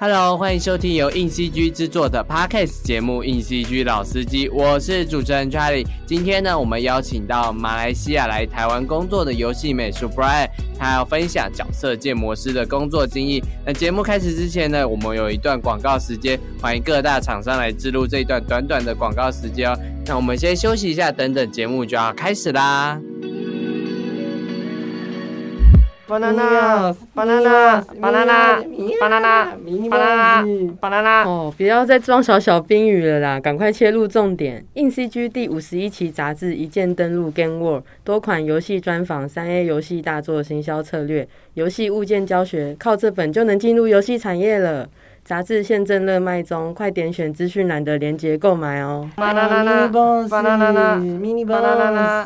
Hello，欢迎收听由硬 CG 制作的 Podcast 节目《硬 CG 老司机》，我是主持人 Charlie。今天呢，我们邀请到马来西亚来台湾工作的游戏美术 Brian，他要分享角色建模师的工作经验。那节目开始之前呢，我们有一段广告时间，欢迎各大厂商来植入这一段短短的广告时间哦。那我们先休息一下，等等节目就要开始啦。Banana banana banana banana banana banana 哦，不要再装小小冰雨了啦，赶快切入重点。硬 CG 第五十一期杂志一键登录 Game World，多款游戏专访、三 A 游戏大作行销策略、游戏物件教学，靠这本就能进入游戏产业了。杂志现正热卖中，快点选资讯栏的链接购买哦。banana banana banana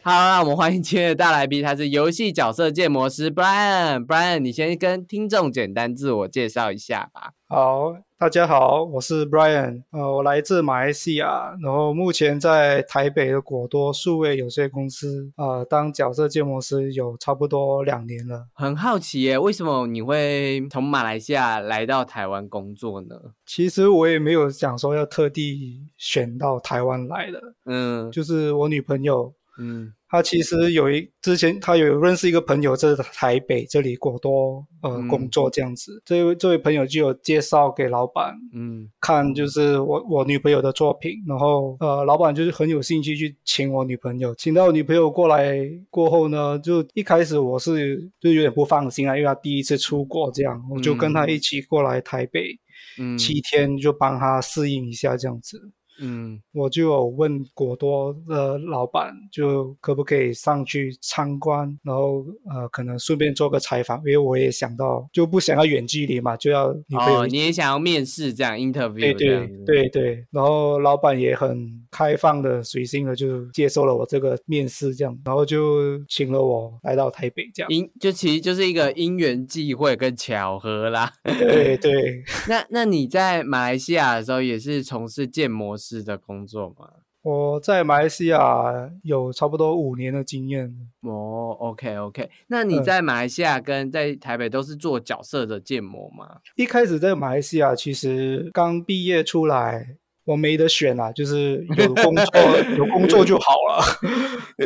好，那我们欢迎今天的大来宾，他是游戏角色建模师 Brian。Brian，你先跟听众简单自我介绍一下吧。好，大家好，我是 Brian，呃，我来自马来西亚，然后目前在台北的果多数位有限公司，呃，当角色建模师有差不多两年了。很好奇耶，为什么你会从马来西亚来到台湾工作呢？其实我也没有想说要特地选到台湾来的，嗯，就是我女朋友，嗯。他其实有一之前他有认识一个朋友在台北这里过多呃工作这样子，这位这位朋友就有介绍给老板，嗯，看就是我我女朋友的作品，然后呃老板就是很有兴趣去请我女朋友，请到我女朋友过来过后呢，就一开始我是就有点不放心啊，因为他第一次出国这样，我就跟他一起过来台北，嗯，七天就帮他适应一下这样子。嗯，我就有问果多的老板，就可不可以上去参观，然后呃，可能顺便做个采访，因为我也想到就不想要远距离嘛，就要哦，你也想要面试这样 interview，对对对对，然后老板也很开放的、随心的就接受了我这个面试，这样，然后就请了我来到台北，这样，因就其实就是一个因缘际会跟巧合啦，对 对。那那你在马来西亚的时候也是从事建模。是的工作吗？我在马来西亚有差不多五年的经验。哦，OK OK，那你在马来西亚跟在台北都是做角色的建模吗？一开始在马来西亚，其实刚毕业出来，我没得选啊，就是有工作 有工作就好了。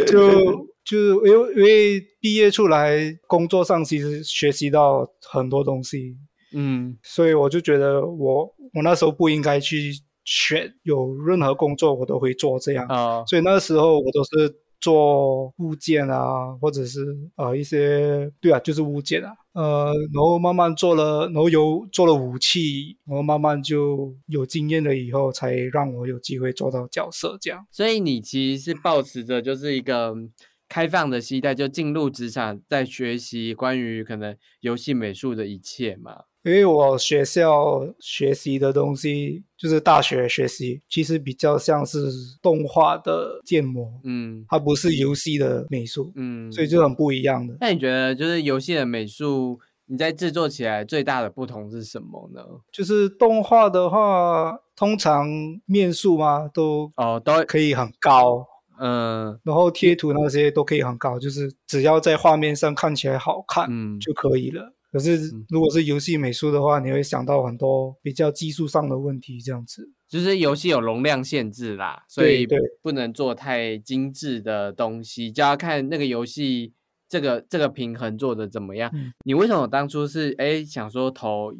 就就因为因为毕业出来，工作上其实学习到很多东西，嗯，所以我就觉得我我那时候不应该去。选有任何工作我都会做这样啊，所以那时候我都是做物件啊，或者是呃一些对啊，就是物件啊，呃，然后慢慢做了，然后有做了武器，然后慢慢就有经验了以后，才让我有机会做到角色这样。所以你其实是保持着就是一个开放的期待，就进入职场，在学习关于可能游戏美术的一切嘛。因为我学校学习的东西，就是大学学习，其实比较像是动画的建模，嗯，它不是游戏的美术，嗯，所以就很不一样的。那你觉得，就是游戏的美术，你在制作起来最大的不同是什么呢？就是动画的话，通常面数嘛，都哦都可以很高，嗯，然后贴图那些都可以很高，就是只要在画面上看起来好看，嗯，就可以了。可是，如果是游戏美术的话，你会想到很多比较技术上的问题，这样子。就是游戏有容量限制啦，所以不能做太精致的东西，就要看那个游戏这个这个平衡做的怎么样。你为什么当初是哎想说投，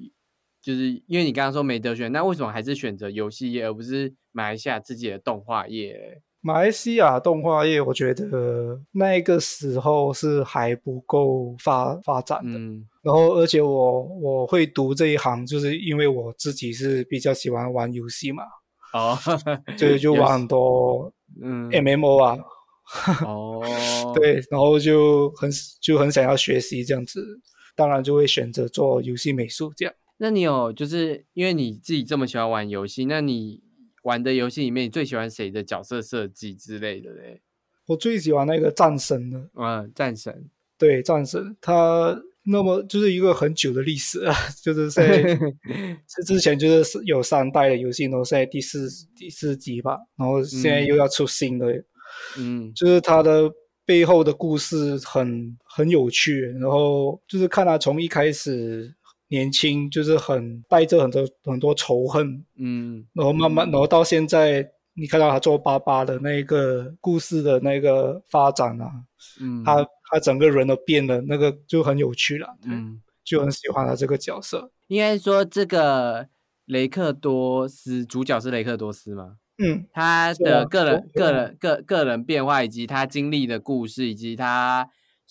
就是因为你刚刚说没得选，那为什么还是选择游戏业，而不是马来西亚自己的动画业？马来西亚动画业，我觉得那个时候是还不够发发展的。嗯，然后而且我我会读这一行，就是因为我自己是比较喜欢玩游戏嘛。哦，所以就玩很多嗯 MMO 啊。哦，对，然后就很就很想要学习这样子，当然就会选择做游戏美术这样。那你有就是因为你自己这么喜欢玩游戏，那你？玩的游戏里面，你最喜欢谁的角色设计之类的嘞？我最喜欢那个战神的。嗯，战神。对，战神，他那么就是一个很久的历史啊，就是在 这之前就是有三代的游戏，然后现在第四第四集吧，然后现在又要出新的，嗯，就是他的背后的故事很很有趣，然后就是看他从一开始年轻，就是很带着很多很多仇恨，嗯，然后慢慢，然后到现在，你看到他做爸爸的那个故事的那个发展啊，嗯，他他整个人都变了，那个就很有趣了，嗯，就很喜欢他这个角色。应该说，这个雷克多斯主角是雷克多斯吗？嗯，他的个人、个人、个个人变化，以及他经历的故事，以及他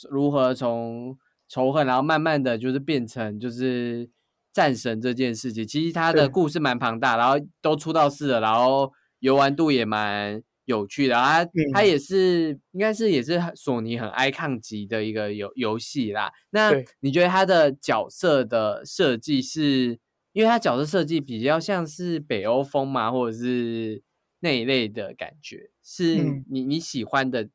如何从仇恨，然后慢慢的就是变成就是战神这件事情。其实他的故事蛮庞大，然后都出道四了，然后游玩度也蛮有趣的。啊，它也是应该是也是索尼很爱抗级的一个游游戏啦。那你觉得它的角色的设计是？因为它角色设计比较像是北欧风嘛，或者是？那一类的感觉是你你喜欢的，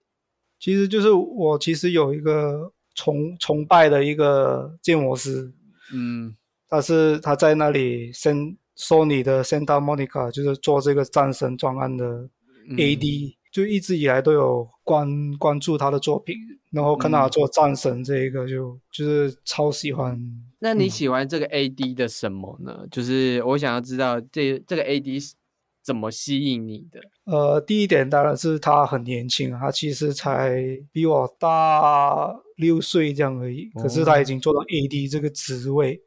其实就是我其实有一个崇崇拜的一个建模师，嗯，他是他在那里先说你的 Santa Monica 就是做这个战神专案的 AD，就一直以来都有关关注他的作品，然后看到他做战神这一个就就是超喜欢。那你喜欢这个 AD 的什么呢？就是我想要知道这这个 AD 是。怎么吸引你的？呃，第一点当然是他很年轻，他其实才比我大六岁这样而已。可是他已经做到 AD 这个职位，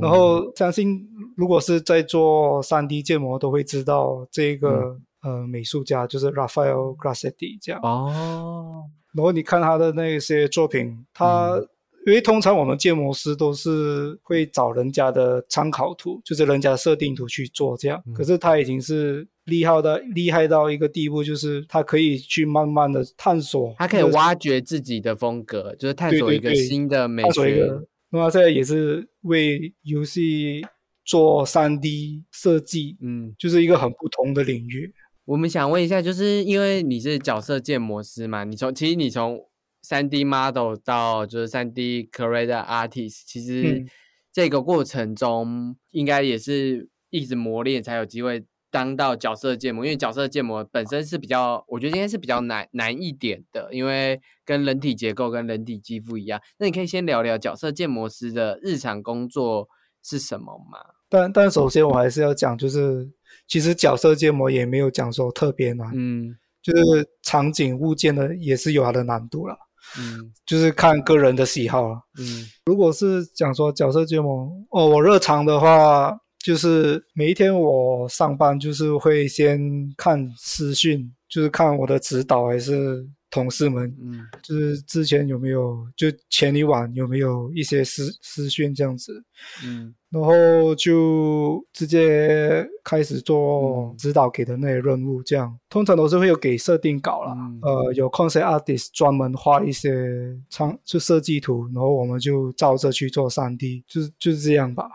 然后相信如果是在做 3D 建模，都会知道这个呃美术家就是 Raphael Grassetti 这样。哦，然后你看他的那些作品，他。因为通常我们建模师都是会找人家的参考图，就是人家设定图去做这样。可是他已经是厉害的厉害到一个地步，就是他可以去慢慢的探索，他可以挖掘自己的风格，就是探索一个新的美学。那么现在也是为游戏做三 D 设计，嗯，就是一个很不同的领域。我们想问一下，就是因为你是角色建模师嘛，你从其实你从。三 D model 到就是三 D creator artist，其实这个过程中应该也是一直磨练才有机会当到角色建模，因为角色建模本身是比较，我觉得应该是比较难难一点的，因为跟人体结构跟人体肌肤一样。那你可以先聊聊角色建模师的日常工作是什么吗？但但首先我还是要讲，就是其实角色建模也没有讲说特别难，嗯，就是场景物件的也是有它的难度了。嗯，就是看个人的喜好了。嗯，如果是讲说角色建模，哦，我日常的话，就是每一天我上班就是会先看私讯，就是看我的指导还是。同事们，嗯，就是之前有没有就前一晚有没有一些私私讯这样子，嗯，然后就直接开始做指导给的那些任务，这样通常都是会有给设定稿了，呃，有 concept artist 专门画一些创就设计图，然后我们就照着去做三 D，就是就是这样吧。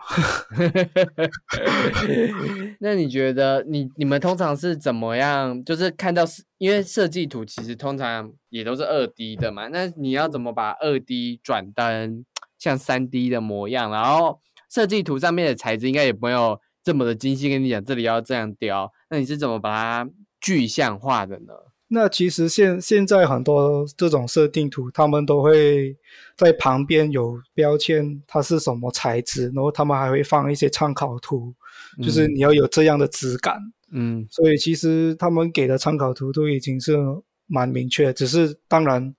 那你觉得你你们通常是怎么样？就是看到因为设计图其实通常也都是二 D 的嘛，那你要怎么把二 D 转成像三 D 的模样？然后设计图上面的材质应该也没有这么的精细，跟你讲这里要这样雕，那你是怎么把它具象化的呢？那其实现现在很多这种设定图，他们都会在旁边有标签，它是什么材质，然后他们还会放一些参考图，就是你要有这样的质感。嗯，所以其实他们给的参考图都已经是蛮明确，只是当然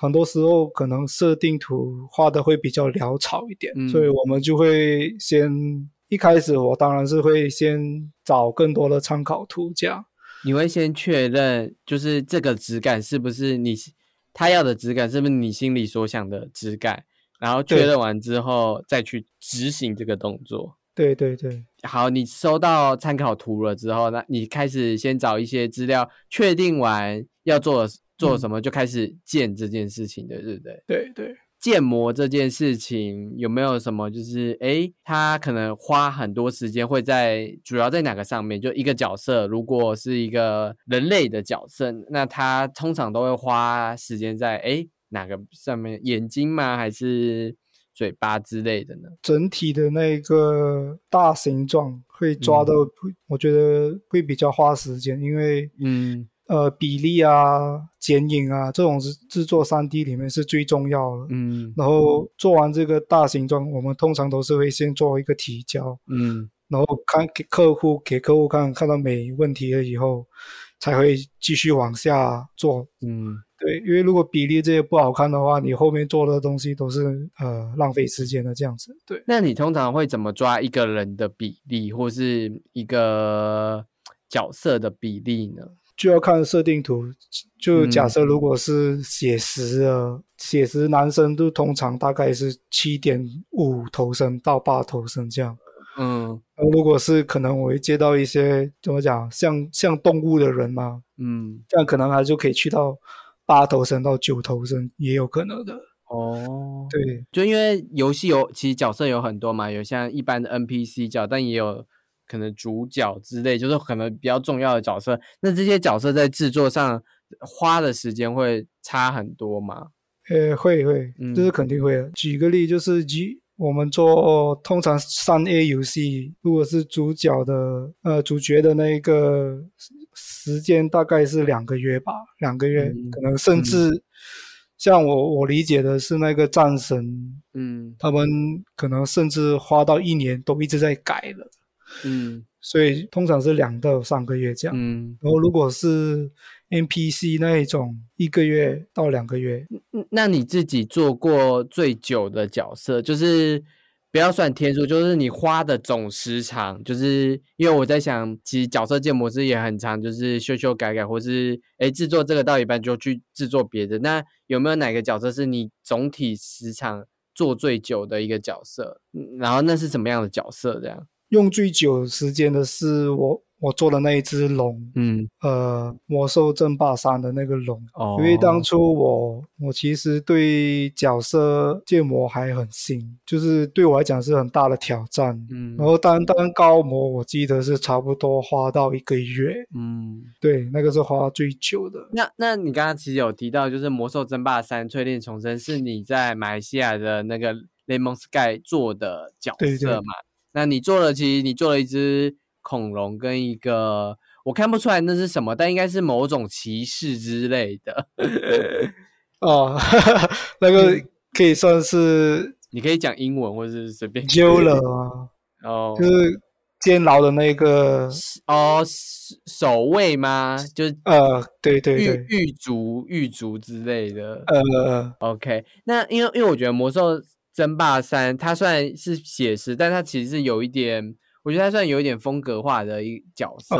很多时候可能设定图画的会比较潦草一点，所以我们就会先一开始我当然是会先找更多的参考图，这样。你会先确认就是这个质感是不是你他要的质感，是不是你心里所想的质感，然后确认完之后再去执行这个动作。对对对，好，你收到参考图了之后，那你开始先找一些资料，确定完要做做什么，就开始建这件事情的，对不对？对对，建模这件事情有没有什么，就是哎，他可能花很多时间会在主要在哪个上面？就一个角色，如果是一个人类的角色，那他通常都会花时间在哎哪个上面？眼睛吗？还是？嘴巴之类的呢？整体的那个大形状会抓的，我觉得会比较花时间，因为嗯呃比例啊、剪影啊这种制制作三 D 里面是最重要的。嗯，然后做完这个大形状，我们通常都是会先做一个提交，嗯，然后看给客户给客户看看到没问题了以后，才会继续往下做。嗯。对，因为如果比例这些不好看的话，你后面做的东西都是呃浪费时间的这样子。对，那你通常会怎么抓一个人的比例，或是一个角色的比例呢？就要看设定图。就假设如果是写实的，写实男生都通常大概是七点五头身到八头身这样。嗯，如果是可能我会接到一些怎么讲，像像动物的人嘛，嗯，这样可能他就可以去到。八头身到九头身也有可能的哦。对，就因为游戏有其实角色有很多嘛，有像一般的 NPC 角，但也有可能主角之类，就是可能比较重要的角色。那这些角色在制作上花的时间会差很多吗？呃，会会，这是肯定会的。举个例，就是举。我们做通常三 A 游戏，如果是主角的呃主角的那个时间大概是两个月吧，两个月可能甚至像我我理解的是那个战神，嗯，他们可能甚至花到一年都一直在改了，嗯，所以通常是两到三个月这样，嗯，然后如果是。NPC 那一种一个月到两个月，那你自己做过最久的角色，就是不要算天数，就是你花的总时长，就是因为我在想，其实角色建模师也很长，就是修修改改，或是哎制作这个到一半就去制作别的。那有没有哪个角色是你总体时长做最久的一个角色？然后那是什么样的角色？这样用最久时间的是我。我做的那一只龙，嗯，呃，魔兽争霸三的那个龙，哦，因为当初我我其实对角色建模还很新，就是对我来讲是很大的挑战，嗯，然后单单高模我记得是差不多花到一个月，嗯，对，那个是花最久的。那那你刚刚其实有提到，就是魔兽争霸三淬炼重生是你在马来西亚的那个雷蒙 Sky 做的角色嘛？那你做了，其实你做了一只。恐龙跟一个我看不出来那是什么，但应该是某种骑士之类的。哦，那个可以算是你可以讲英文或者是随便。丢了啊，哦，就是监牢的那个哦，守卫吗？就是呃，对对对，狱卒狱卒之类的。呃，OK，那因为因为我觉得魔兽争霸三它虽然是写实，但它其实是有一点。我觉得它算有一点风格化的一角色。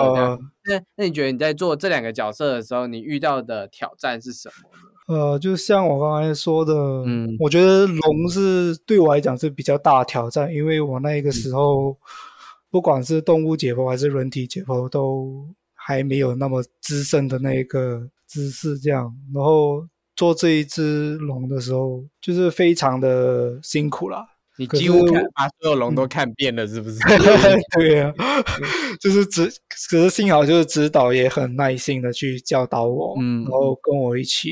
那那你觉得你在做这两个角色的时候，你遇到的挑战是什么？呃，就像我刚才说的，嗯，我觉得龙是对我来讲是比较大的挑战，因为我那个时候不管是动物解剖还是人体解剖，都还没有那么资深的那个知识，这样，然后做这一只龙的时候，就是非常的辛苦啦。你几乎看把所有龙都看遍了，是不是？对呀，就是指，可是幸好就是指导也很耐心的去教导我，嗯，然后跟我一起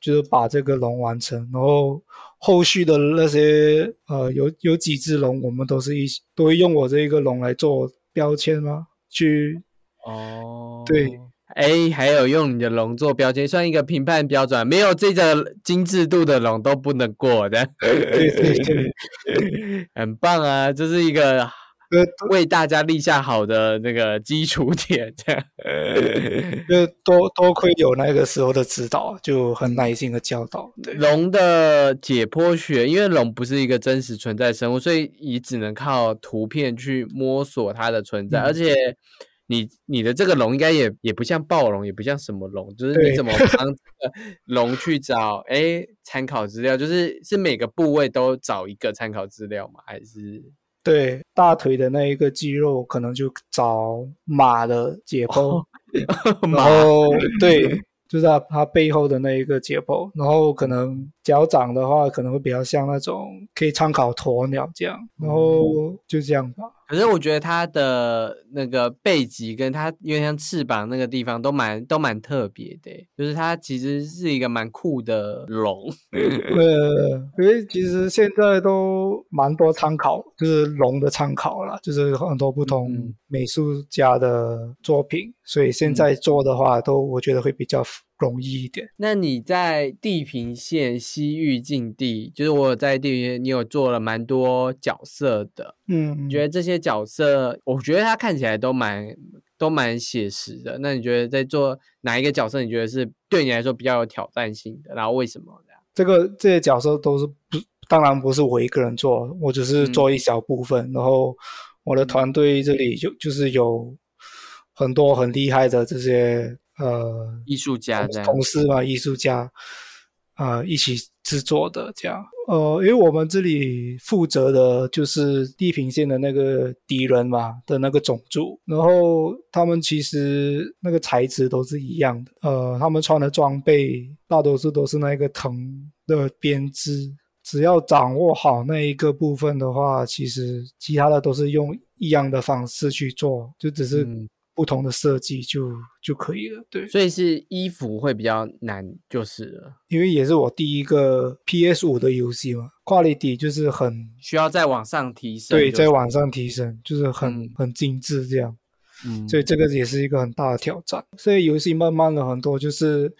就是把这个龙完成，然后后续的那些呃有有几只龙，我们都是一都会用我这一个龙来做标签吗？去哦，对。哎，还有用你的龙做标签，算一个评判标准，没有这个精致度的龙都不能过的。很棒啊，这是一个为大家立下好的那个基础点。这样，就 多多亏有那个时候的指导，就很耐心的教导。龙的解剖学，因为龙不是一个真实存在生物，所以你只能靠图片去摸索它的存在，而且。你你的这个龙应该也也不像暴龙，也不像什么龙，就是你怎么 帮龙去找哎参考资料？就是是每个部位都找一个参考资料吗？还是对大腿的那一个肌肉，可能就找马的解剖，然后对，就是它它背后的那一个解剖，然后可能脚掌的话，可能会比较像那种可以参考鸵鸟这样，然后就这样吧。可是我觉得它的那个背脊跟它有点像翅膀那个地方都蛮都蛮特别的，就是它其实是一个蛮酷的龙。呃，因为其实现在都蛮多参考，就是龙的参考了，就是很多不同美术家的作品，所以现在做的话，都我觉得会比较。容易一点。那你在地平线西域境地，就是我在地平线，你有做了蛮多角色的。嗯，你觉得这些角色，我觉得他看起来都蛮都蛮写实的。那你觉得在做哪一个角色，你觉得是对你来说比较有挑战性的？然后为什么这样？这个这些角色都是不，当然不是我一个人做，我只是做一小部分。然后我的团队这里就就是有很多很厉害的这些。呃，艺术家同事嘛，艺术家啊，一起制作的这样。呃，因为我们这里负责的就是地平线的那个敌人嘛的那个种族，然后他们其实那个材质都是一样的。呃，他们穿的装备大多数都是那个藤的编织，只要掌握好那一个部分的话，其实其他的都是用一样的方式去做，就只是。不同的设计就就可以了，对，所以是衣服会比较难，就是了，因为也是我第一个 PS 五的游戏嘛，quality 就是很需要再往上提升，对，在往上提升，就是很很精致这样，嗯，所以这个也是一个很大的挑战。所以游戏慢慢的很多，就是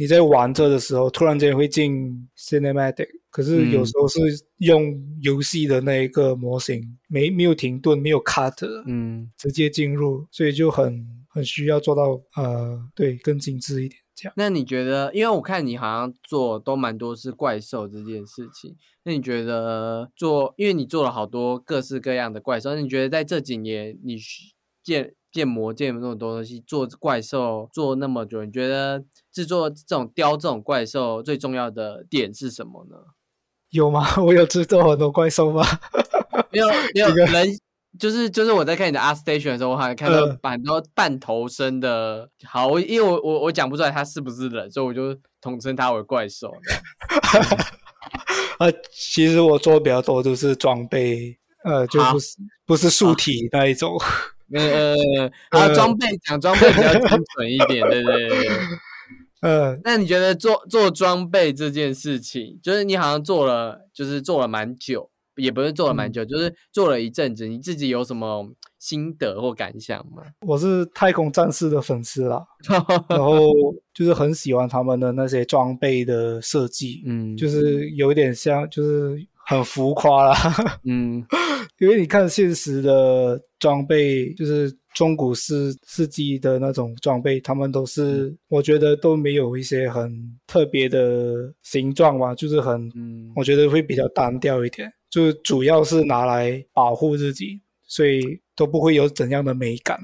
你在玩着的时候，突然间会进 cinematic。可是有时候是用游戏的那一个模型，没没有停顿，没有 cut，嗯，直接进入，所以就很很需要做到呃，对，更精致一点这样。那你觉得，因为我看你好像做都蛮多是怪兽这件事情，那你觉得做，因为你做了好多各式各样的怪兽，那你觉得在这几年你建建模建那么多东西，做怪兽做那么久，你觉得制作这种雕这种怪兽最重要的点是什么呢？有吗？我有制作很多怪兽吗？没有，没有人，就是就是我在看你的 Art Station 的时候，我好像看到很多半头身的。好，我因为我我我讲不出来它是不是人，所以我就统称它为怪兽。啊，其实我做比较多都是装备，呃，就不是不是素体那一种。呃，啊，装备讲装备比较精准一点，对对对。嗯，那你觉得做做装备这件事情，就是你好像做了，就是做了蛮久，也不是做了蛮久，就是做了一阵子，你自己有什么心得或感想吗？我是太空战士的粉丝啦，然后就是很喜欢他们的那些装备的设计，嗯，就是有点像，就是很浮夸啦，嗯，因为你看现实的装备，就是。中古世世纪的那种装备，他们都是我觉得都没有一些很特别的形状嘛，就是很，我觉得会比较单调一点，就是主要是拿来保护自己，所以都不会有怎样的美感。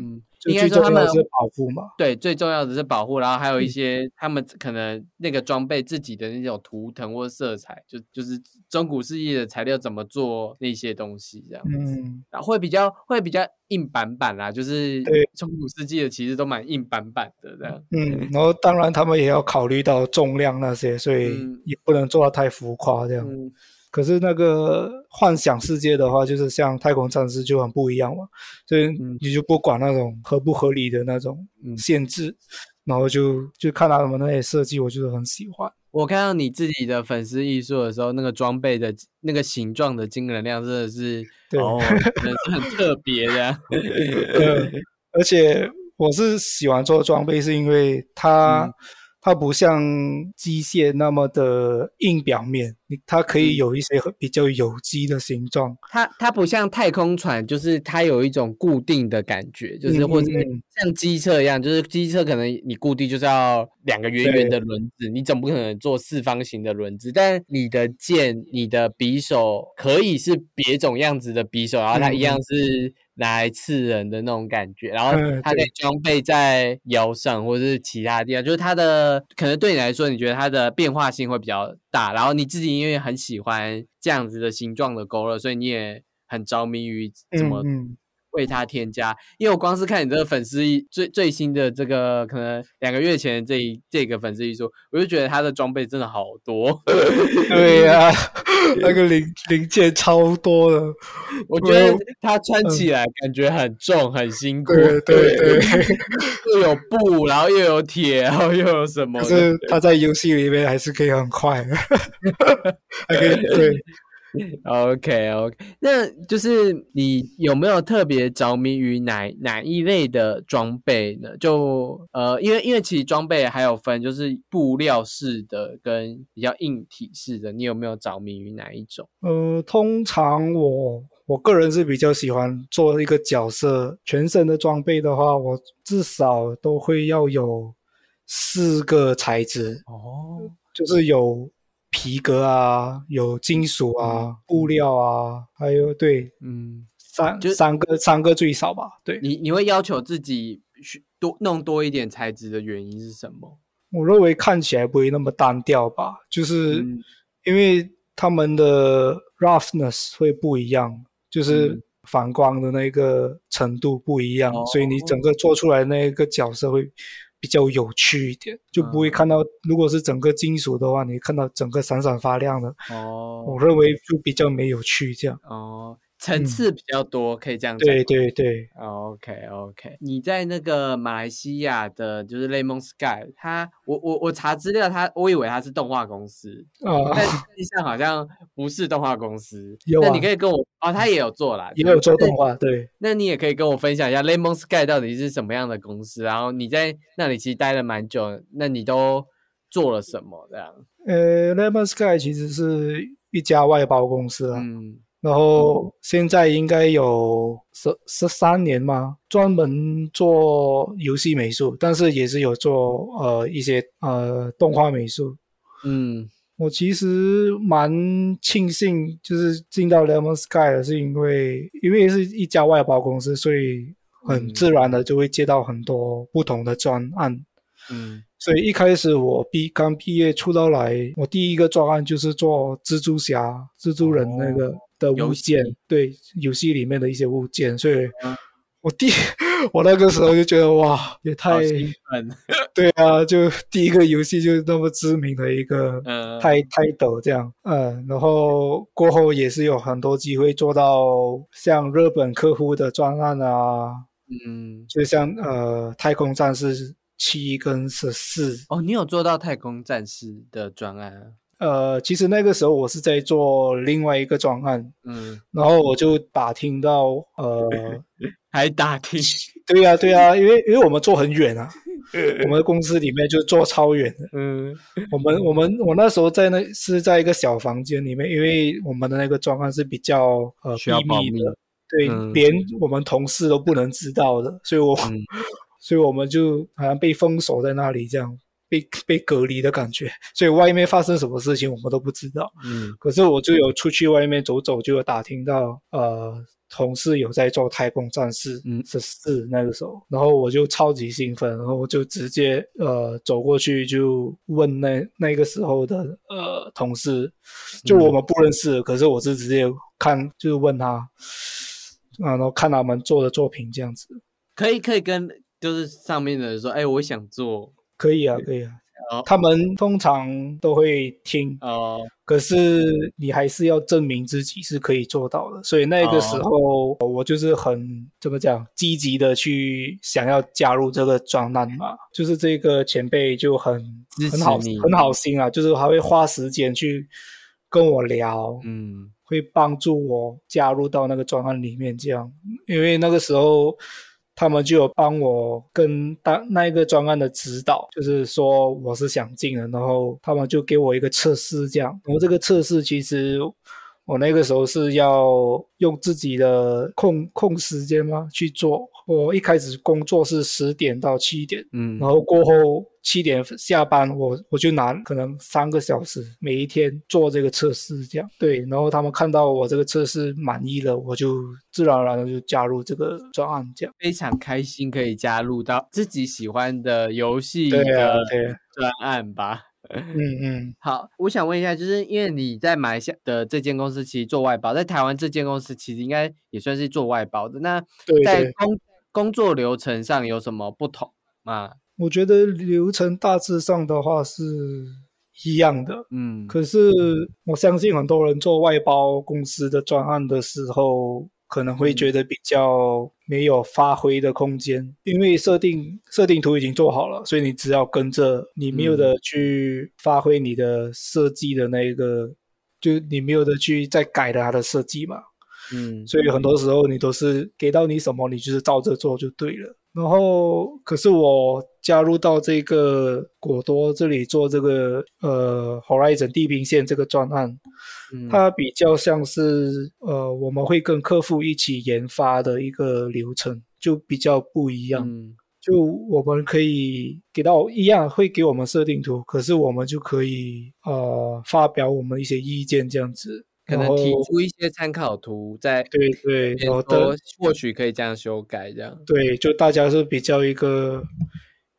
应该说他们是保护嘛？对，最重要的是保护，然后还有一些他们可能那个装备自己的那种图腾或色彩，就就是中古世纪的材料怎么做那些东西这样子，然后会比较会比较硬板板啦，就是中古世纪的其实都蛮硬板板的这样。嗯，然后当然他们也要考虑到重量那些，所以也不能做到太浮夸这样。可是那个幻想世界的话，就是像太空战士就很不一样嘛，所以你就不管那种合不合理的那种限制，然后就就看他们那些设计，我就是很喜欢。我看到你自己的粉丝艺术的时候，那个装备的那个形状的晶能量真的是哦，很特别的。而且我是喜欢做装备，是因为它。它不像机械那么的硬表面，你它可以有一些比较有机的形状。它它不像太空船，就是它有一种固定的感觉，就是或者像机车一样，就是机车可能你固定就是要两个圆圆的轮子，你总不可能做四方形的轮子。但你的剑、你的匕首可以是别种样子的匕首，然后它一样是。来刺人的那种感觉，然后它的装备在腰上或者是其他地方，就是它的可能对你来说，你觉得它的变化性会比较大。然后你自己因为很喜欢这样子的形状的勾勒，所以你也很着迷于怎么为他添加，因为我光是看你这个粉丝最最新的这个可能两个月前这一这个粉丝一说，我就觉得他的装备真的好多。对呀，那个零零件超多的，我觉得他穿起来感觉很重很辛苦。对对对，又有布，然后又有铁，然后又有什么？可是他在游戏里面还是可以很快，还可以对。OK OK，那就是你有没有特别着迷于哪哪一类的装备呢？就呃，因为因为其实装备还有分，就是布料式的跟比较硬体式的，你有没有着迷于哪一种？呃，通常我我个人是比较喜欢做一个角色全身的装备的话，我至少都会要有四个材质哦，就是有。皮革啊，有金属啊，布料啊，还有对，嗯，三就三个，三个最少吧。对你，你会要求自己多弄多一点材质的原因是什么？我认为看起来不会那么单调吧，就是因为他们的 roughness 会不一样，就是反光的那个程度不一样，所以你整个做出来那个角色会。比较有趣一点，就不会看到。如果是整个金属的话，你看到整个闪闪发亮的，哦，我认为就比较没有趣这样。哦。层次比较多，可以这样讲。对对对，OK OK。你在那个马来西亚的，就是 Lemon Sky，他我我我查资料，他我以为他是动画公司，哦但实际上好像不是动画公司。有那你可以跟我哦，他也有做啦，也有做动画。对，那你也可以跟我分享一下 Lemon Sky 到底是什么样的公司？然后你在那里其实待了蛮久，那你都做了什么？这样？呃，Lemon Sky 其实是一家外包公司啊。嗯。然后现在应该有十十三年嘛，专门做游戏美术，但是也是有做呃一些呃动画美术。嗯，我其实蛮庆幸，就是进到 Lemon Sky 的是因为因为是一家外包公司，所以很自然的就会接到很多不同的专案。嗯，所以一开始我毕刚毕业出道来，我第一个专案就是做蜘蛛侠、蜘蛛人那个。的物件，对游戏里面的一些物件，所以我第我那个时候就觉得哇，也太 对啊，就第一个游戏就是那么知名的一个，嗯，太太抖这样，嗯，然后过后也是有很多机会做到像日本客户的专案啊，嗯，就像呃太空战士七跟十四，哦，你有做到太空战士的专案？呃，其实那个时候我是在做另外一个专案，嗯，然后我就打听到，呃，还打听，对呀，对呀，因为因为我们做很远啊，我们公司里面就做超远的，嗯，我们我们我那时候在那是在一个小房间里面，因为我们的那个专案是比较呃秘密的，对，连我们同事都不能知道的，所以我 所以我们就好像被封锁在那里这样。被被隔离的感觉，所以外面发生什么事情我们都不知道。嗯，可是我就有出去外面走走，就有打听到，呃，同事有在做太空战士嗯十四那个时候，然后我就超级兴奋，然后我就直接呃走过去就问那那个时候的呃同事，就我们不认识，可是我是直接看就是问他，啊，然后看他们做的作品这样子，可以可以跟就是上面的人说，哎，我想做。可以啊，可以啊，他们通常都会听哦。可是你还是要证明自己是可以做到的，所以那个时候我就是很怎么讲，积极的去想要加入这个专栏嘛。就是这个前辈就很很好很好心啊，就是还会花时间去跟我聊，嗯，会帮助我加入到那个专案里面这样，因为那个时候。他们就有帮我跟当那一个专案的指导，就是说我是想进的，然后他们就给我一个测试，这样。然后这个测试其实我那个时候是要用自己的空空时间嘛去做？我一开始工作是十点到七点，嗯，然后过后七点下班，我我就拿可能三个小时每一天做这个测试，这样对。然后他们看到我这个测试满意了，我就自然而然的就加入这个专案，这样非常开心可以加入到自己喜欢的游戏的专案吧。嗯嗯，好，我想问一下，就是因为你在马来西亚的这间公司其实做外包，在台湾这间公司其实应该也算是做外包的。那在工工作流程上有什么不同吗？我觉得流程大致上的话是一样的，嗯，可是我相信很多人做外包公司的专案的时候。可能会觉得比较没有发挥的空间，因为设定设定图已经做好了，所以你只要跟着，你没有的去发挥你的设计的那个，就你没有的去再改它的设计嘛。嗯，所以很多时候你都是给到你什么，你就是照着做就对了。然后，可是我加入到这个果多这里做这个呃 Horizon 地平线这个专案，它比较像是呃我们会跟客户一起研发的一个流程，就比较不一样。就我们可以给到一样会给我们设定图，可是我们就可以呃发表我们一些意见这样子。可能提出一些参考图，在对对，然后的或许可以这样修改，这样对，就大家是比较一个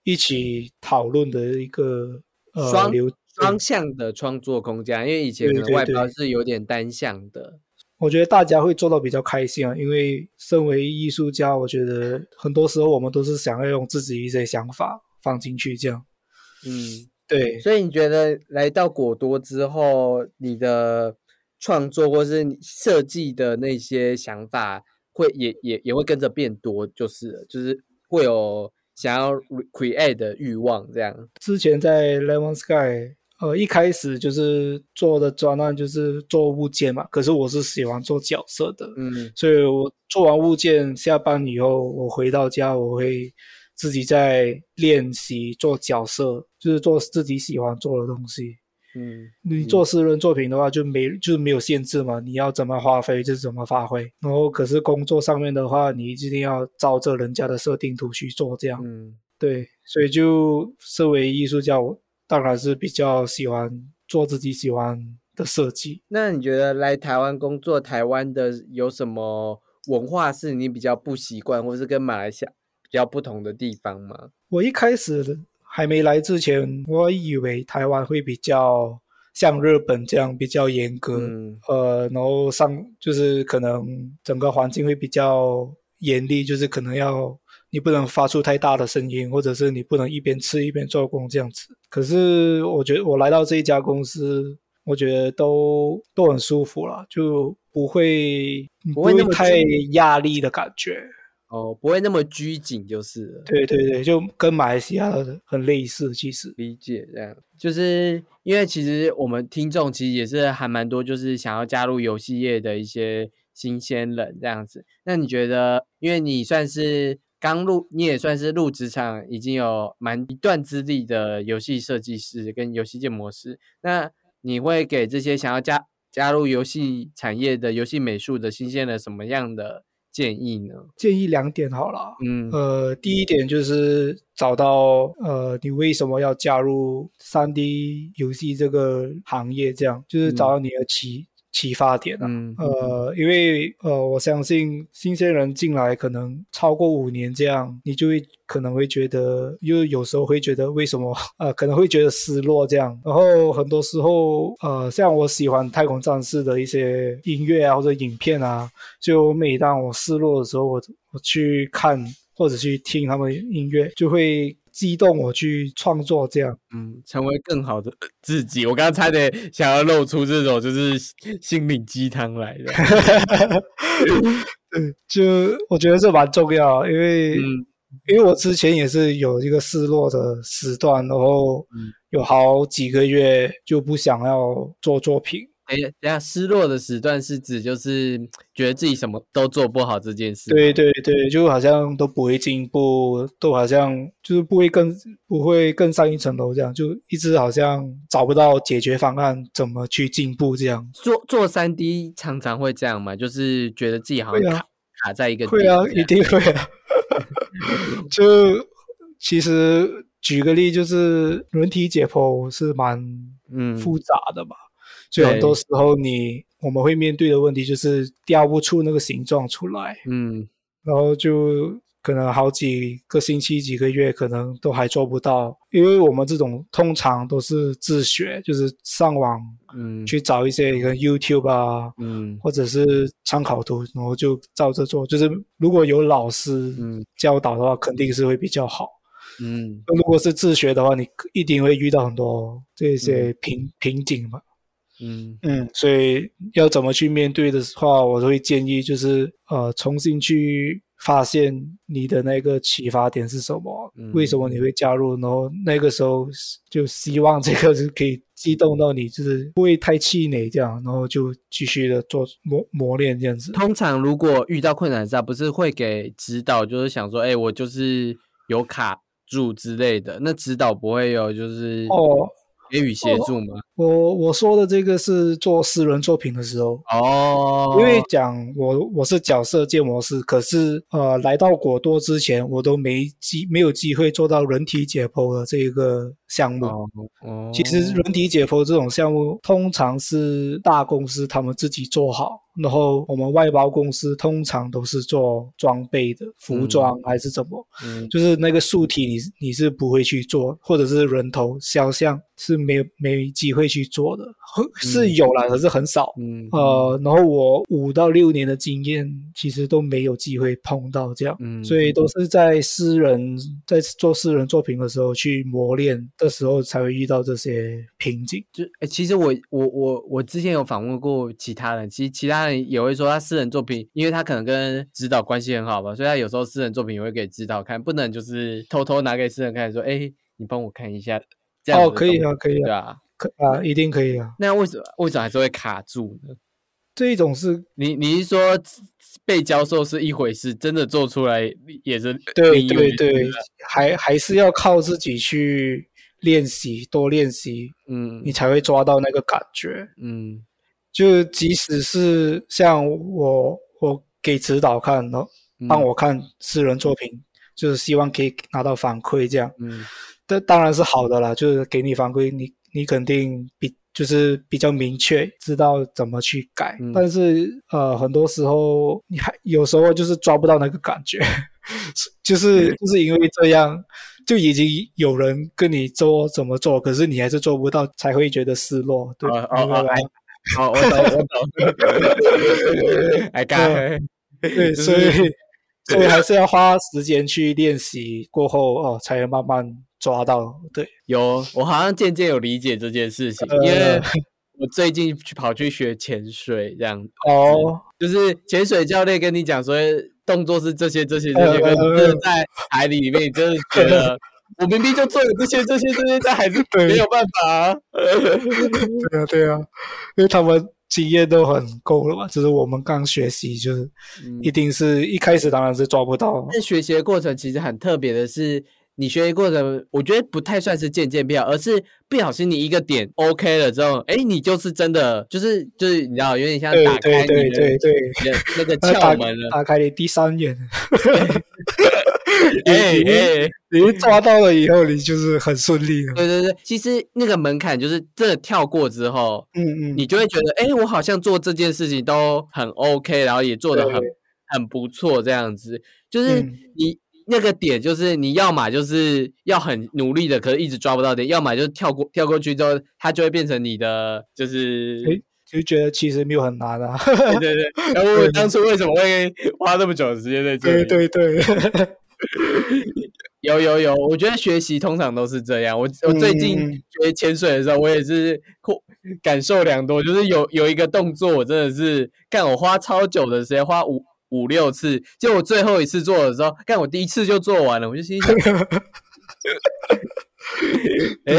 一起讨论的一个双双向的创作空间，因为以前可能外包是有点单向的。我觉得大家会做到比较开心啊，因为身为艺术家，我觉得很多时候我们都是想要用自己一些想法放进去，这样。嗯，对。所以你觉得来到果多之后，你的？创作或是设计的那些想法，会也也也会跟着变多，就是就是会有想要 create 的欲望这样。之前在 Lemon Sky，呃，一开始就是做的专案就是做物件嘛，可是我是喜欢做角色的，嗯，所以我做完物件下班以后，我回到家我会自己在练习做角色，就是做自己喜欢做的东西。嗯，你做私人作品的话，就没就是没有限制嘛，你要怎么发挥就怎么发挥。然后，可是工作上面的话，你一定要照着人家的设定图去做，这样。嗯，对，所以就身为艺术家，我当然是比较喜欢做自己喜欢的设计。那你觉得来台湾工作，台湾的有什么文化是你比较不习惯，或是跟马来西亚比较不同的地方吗？我一开始。还没来之前，我以为台湾会比较像日本这样比较严格，呃，然后上就是可能整个环境会比较严厉，就是可能要你不能发出太大的声音，或者是你不能一边吃一边做工这样子。可是我觉得我来到这一家公司，我觉得都都很舒服了，就不会不会太压力的感觉。哦，不会那么拘谨就是了。对对对，就跟马来西亚很类似，其实理解这样，就是因为其实我们听众其实也是还蛮多，就是想要加入游戏业的一些新鲜人这样子。那你觉得，因为你算是刚入，你也算是入职场已经有蛮一段资历的游戏设计师跟游戏建模师，那你会给这些想要加加入游戏产业的游戏美术的新鲜人什么样的？建议呢？建议两点好了。嗯，呃，第一点就是找到呃，你为什么要加入三 D 游戏这个行业？这样就是找到你的起。启发点啊，呃，因为呃，我相信新鲜人进来可能超过五年这样，你就会可能会觉得，因为有时候会觉得为什么 呃，可能会觉得失落这样。然后很多时候呃，像我喜欢太空战士的一些音乐啊或者影片啊，就每当我失落的时候，我我去看或者去听他们音乐，就会。激动我去创作，这样，嗯，成为更好的自己。我刚刚差点想要露出这种就是心灵鸡汤来的，对，就我觉得这蛮重要，因为，因为我之前也是有一个失落的时段，然后有好几个月就不想要做作品。哎，等下，失落的时段是指就是觉得自己什么都做不好这件事。对对对，就好像都不会进步，都好像就是不会更不会更上一层楼这样，就一直好像找不到解决方案，怎么去进步这样。做做三 D 常常会这样嘛，就是觉得自己好像卡卡在一个。会啊，一定会啊。就其实举个例，就是人体解剖是蛮嗯复杂的嘛。所以很多时候，你我们会面对的问题就是雕不出那个形状出来，嗯，然后就可能好几个星期、几个月，可能都还做不到，因为我们这种通常都是自学，就是上网，嗯，去找一些一个 YouTube 啊，嗯，或者是参考图，然后就照着做。就是如果有老师教导的话，肯定是会比较好。嗯，如果是自学的话，你一定会遇到很多这些瓶瓶颈嘛。嗯嗯，所以要怎么去面对的话，我都会建议就是呃，重新去发现你的那个启发点是什么，为什么你会加入，然后那个时候就希望这个是可以激动到你，就是不会太气馁这样，然后就继续的做磨磨练这样子。通常如果遇到困难时，不是会给指导，就是想说，哎，我就是有卡住之类的，那指导不会有就是哦。给予协助吗？我我说的这个是做私人作品的时候哦，因为讲我我是角色建模师，可是呃来到果多之前，我都没机没有机会做到人体解剖的这个项目。哦，其实人体解剖这种项目，通常是大公司他们自己做好。然后我们外包公司通常都是做装备的，服装还是怎么，就是那个素体你你是不会去做，或者是人头肖像是没有没机会去做的，是有了，可是很少。嗯，呃，然后我五到六年的经验，其实都没有机会碰到这样，嗯所以都是在私人在做私人作品的时候去磨练的时候才会遇到这些瓶颈。就哎，其实我我我我之前有访问过其他人，其实其他人。也会说他私人作品，因为他可能跟指导关系很好吧，所以他有时候私人作品也会给指导看，不能就是偷偷拿给私人看，说：“哎，你帮我看一下。”这样哦，可以啊，可以啊，对啊，可啊，一定可以啊。那为什么为什么还是会卡住呢？这一种是你你是说被教授是一回事，真的做出来也是对对对，还还是要靠自己去练习，多练习，嗯，你才会抓到那个感觉，嗯。就即使是像我，我给指导看，然后帮我看私人作品，就是希望可以拿到反馈这样。嗯，这当然是好的啦，就是给你反馈，你你肯定比就是比较明确，知道怎么去改。但是呃，很多时候你还有时候就是抓不到那个感觉，就是就是因为这样，就已经有人跟你做怎么做，可是你还是做不到，才会觉得失落。对，明白好，我懂，我懂。哎，干，对，所以，所以还是要花时间去练习，过后哦，才能慢慢抓到。对，有，我好像渐渐有理解这件事情，因为我最近去跑去学潜水，这样哦，就是潜水教练跟你讲说，动作是这些，这些，这些，可是在海里里面，真的觉得。我明明就做了这些、这些、这些，但还是没有办法。对啊，对啊，因为他们经验都很够了嘛，只是我们刚学习，就是一定是一开始当然是抓不到。但学习的过程其实很特别的是，你学习过程，我觉得不太算是渐渐变好，而是不小心你一个点 OK 了之后，哎，你就是真的，就是就是你知道，有点像打开你的那个窍门了，打开你第三眼。哎哎，你抓到了以后，你就是很顺利了。对对对，其实那个门槛就是真的跳过之后，嗯嗯，你就会觉得，哎，我好像做这件事情都很 OK，然后也做的很很不错，这样子。就是你那个点，就是你要么就是要很努力的，可是一直抓不到点；要么就是跳过跳过去之后，它就会变成你的，就是就觉得其实没有很难啊。对对对，然后我当初为什么会花那么久的时间在这里？对对对。有有有，我觉得学习通常都是这样。我我最近学潜水的时候，我也是感受良多。就是有有一个动作，我真的是干，我花超久的时间，花五五六次。就我最后一次做的时候，看我第一次就做完了，我就心想，哎，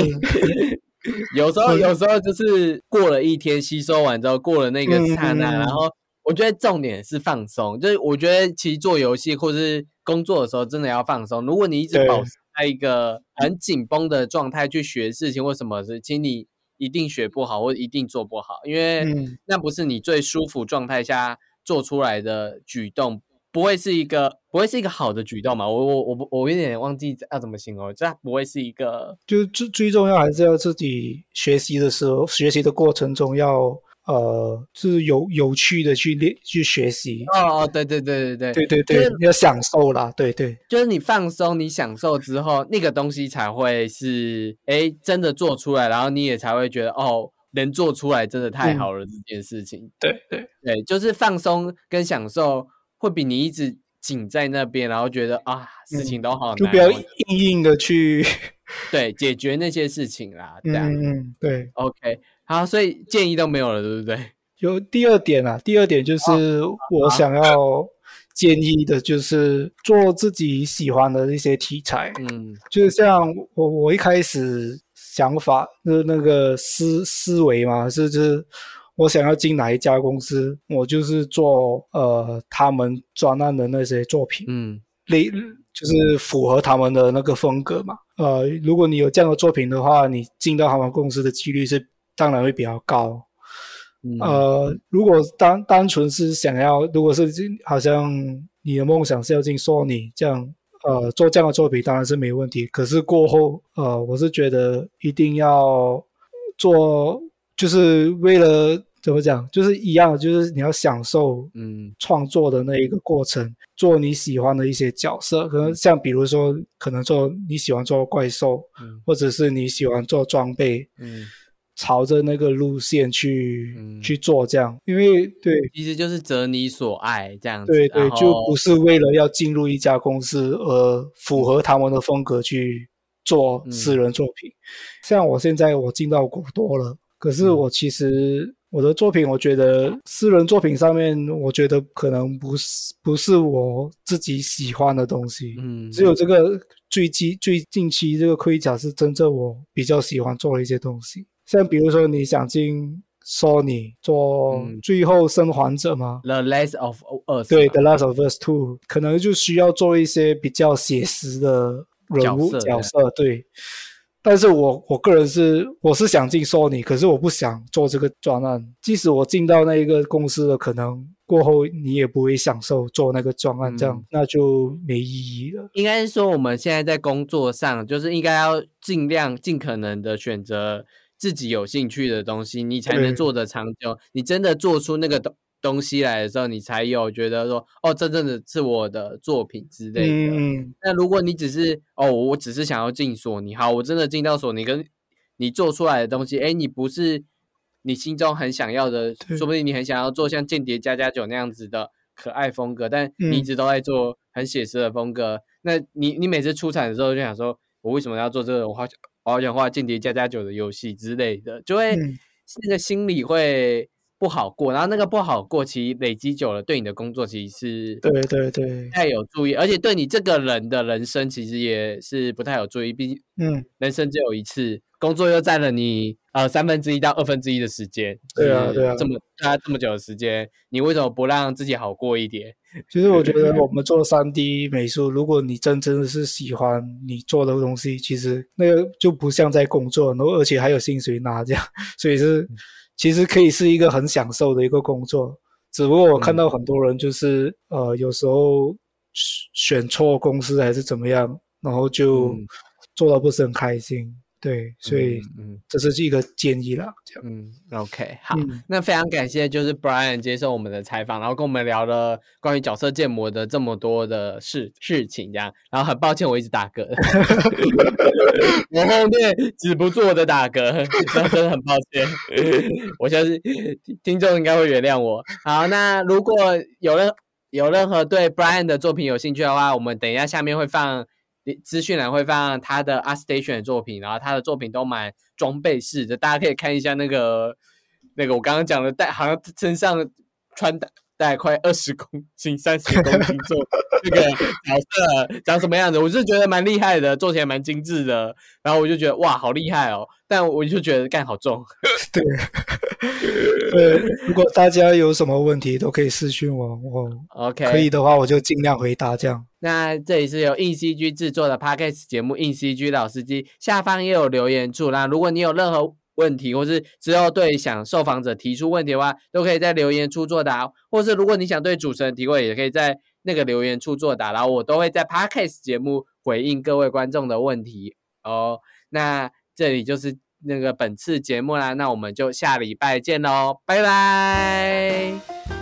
有时候有时候就是过了一天吸收完之后，过了那个刹那，然后我觉得重点是放松。就是我觉得其实做游戏或是工作的时候真的要放松。如果你一直保持在一个很紧绷的状态去学事情或什么事，其实你一定学不好，或一定做不好，因为那不是你最舒服状态下做出来的举动，不会是一个不会是一个好的举动嘛？我我我我我有点忘记要怎么形容，这不会是一个，就最最重要还是要自己学习的时候，学习的过程中要呃，是有有趣的去练去学习。哦哦，对对对对对对对对，要享受啦，对对，就是你放松，你享受之后，那个东西才会是哎真的做出来，然后你也才会觉得哦，能做出来真的太好了这件事情。对对对，就是放松跟享受会比你一直紧在那边，然后觉得啊事情都好难，就不要硬硬的去 对解决那些事情啦。嗯嗯，对，OK。好，所以建议都没有了，对不对？有第二点啊，第二点就是我想要建议的，就是做自己喜欢的一些题材。嗯，就像我我一开始想法那那个思思维嘛，是就是，我想要进哪一家公司，我就是做呃他们专案的那些作品，嗯，类就是符合他们的那个风格嘛。呃，如果你有这样的作品的话，你进到他们公司的几率是。当然会比较高，呃，如果单单纯是想要，如果是好像你的梦想是要进索尼这样，呃，做这样的作品当然是没问题。可是过后，呃，我是觉得一定要做，就是为了怎么讲，就是一样，就是你要享受，嗯，创作的那一个过程，做你喜欢的一些角色，可能像比如说，可能做你喜欢做怪兽，或者是你喜欢做装备，嗯。朝着那个路线去去做，这样，因为对，其实就是择你所爱这样子。对对，就不是为了要进入一家公司而符合他们的风格去做私人作品。像我现在我进到过多了，可是我其实我的作品，我觉得私人作品上面，我觉得可能不是不是我自己喜欢的东西。嗯，只有这个最近最近期这个盔甲是真正我比较喜欢做的一些东西。像比如说，你想进 Sony 做《最后生还者》吗？The Last of Us。对，《The Last of Us Two》可能就需要做一些比较写实的人物角色。对，但是我我个人是我是想进 Sony，可是我不想做这个专案。即使我进到那一个公司了，可能过后你也不会享受做那个专案，这样那就没意义了。应该是说，我们现在在工作上，就是应该要尽量尽可能的选择。自己有兴趣的东西，你才能做得长久。你真的做出那个东东西来的时候，你才有觉得说，哦，真正的是我的作品之类的。那如果你只是哦，我只是想要进索尼，好，我真的进到索尼，跟你做出来的东西，哎，你不是你心中很想要的，说不定你很想要做像《间谍加加九》那样子的可爱风格，但你一直都在做很写实的风格。那你你每次出产的时候就想说，我为什么要做这个？我好像。我想画间谍加加九的游戏之类的，就会那个心里会不好过，然后那个不好过，其实累积久了，对你的工作其实是对对对太有注意，而且对你这个人的人生其实也是不太有注意，毕竟嗯，人生只有一次，工作又占了你呃三分之一到二分之一的时间，对啊对啊，这么大家这么久的时间，你为什么不让自己好过一点？其实我觉得我们做三 D 美术，如果你真真的是喜欢你做的东西，其实那个就不像在工作，然后而且还有薪水拿，这样，所以是其实可以是一个很享受的一个工作。只不过我看到很多人就是呃，有时候选错公司还是怎么样，然后就做的不是很开心。对，所以嗯，这是一个建议啦。这样，嗯，OK，好，那非常感谢，就是 Brian 接受我们的采访，然后跟我们聊了关于角色建模的这么多的事事情，这样，然后很抱歉我一直打嗝，我后面止不住的打嗝，真的很抱歉，我相信听众应该会原谅我。好，那如果有任有任何对 Brian 的作品有兴趣的话，我们等一下下面会放。资讯栏会放他的 a Station 的作品，然后他的作品都蛮装备式的，大家可以看一下那个那个我刚刚讲的带，好像身上穿戴带快二十公斤、三十公斤做这个角色长什么样子，我是觉得蛮厉害的，做起来蛮精致的，然后我就觉得哇，好厉害哦！但我就觉得干好重，对。对，如果大家有什么问题，都可以私信我，我 OK 可以的话，我就尽量回答。这样，那这里是由硬 CG 制作的 Podcast 节目，硬 CG 老司机下方也有留言处。那如果你有任何问题，或是之后对想受访者提出问题的话，都可以在留言处作答。或是如果你想对主持人提问，也可以在那个留言处作答，然后我都会在 Podcast 节目回应各位观众的问题哦。那这里就是。那个本次节目啦，那我们就下礼拜见喽，拜拜。